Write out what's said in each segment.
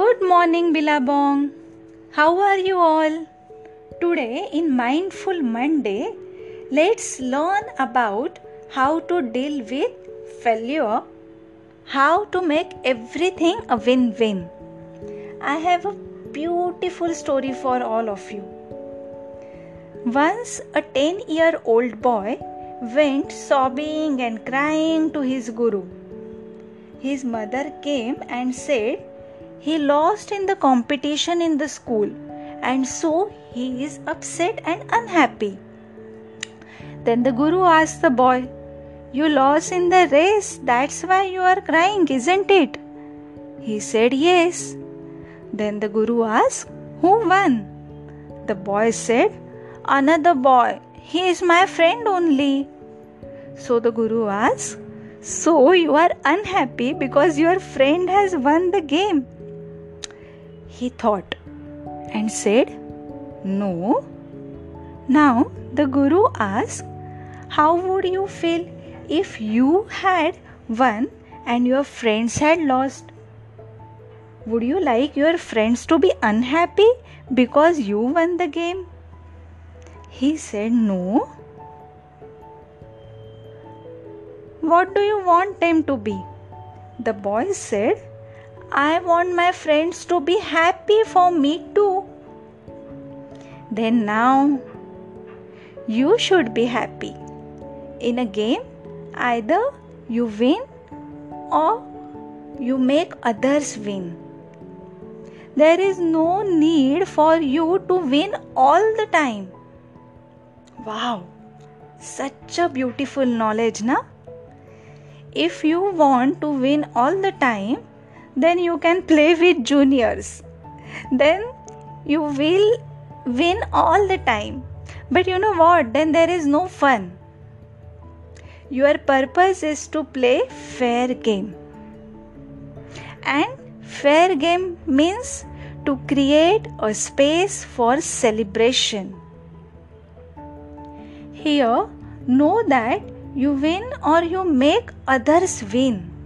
Good morning, Billabong. How are you all? Today, in Mindful Monday, let's learn about how to deal with failure, how to make everything a win win. I have a beautiful story for all of you. Once, a 10 year old boy went sobbing and crying to his guru. His mother came and said, he lost in the competition in the school and so he is upset and unhappy. Then the Guru asked the boy, You lost in the race, that's why you are crying, isn't it? He said, Yes. Then the Guru asked, Who won? The boy said, Another boy. He is my friend only. So the Guru asked, So you are unhappy because your friend has won the game he thought and said, No. Now the Guru asked, How would you feel if you had won and your friends had lost? Would you like your friends to be unhappy because you won the game? He said, No. What do you want them to be? The boy said, I want my friends to be happy for me too. Then now you should be happy. In a game, either you win or you make others win. There is no need for you to win all the time. Wow, such a beautiful knowledge, na? If you want to win all the time, then you can play with juniors. Then you will win all the time. But you know what? Then there is no fun. Your purpose is to play fair game. And fair game means to create a space for celebration. Here know that you win or you make others win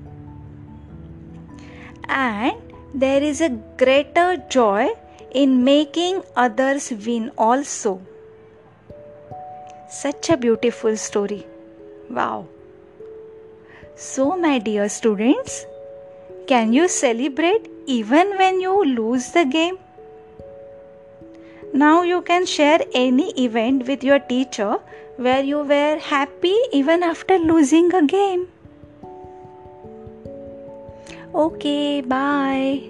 and there is a greater joy in making others win also. Such a beautiful story. Wow. So, my dear students, can you celebrate even when you lose the game? Now you can share any event with your teacher where you were happy even after losing a game. Okay, bye.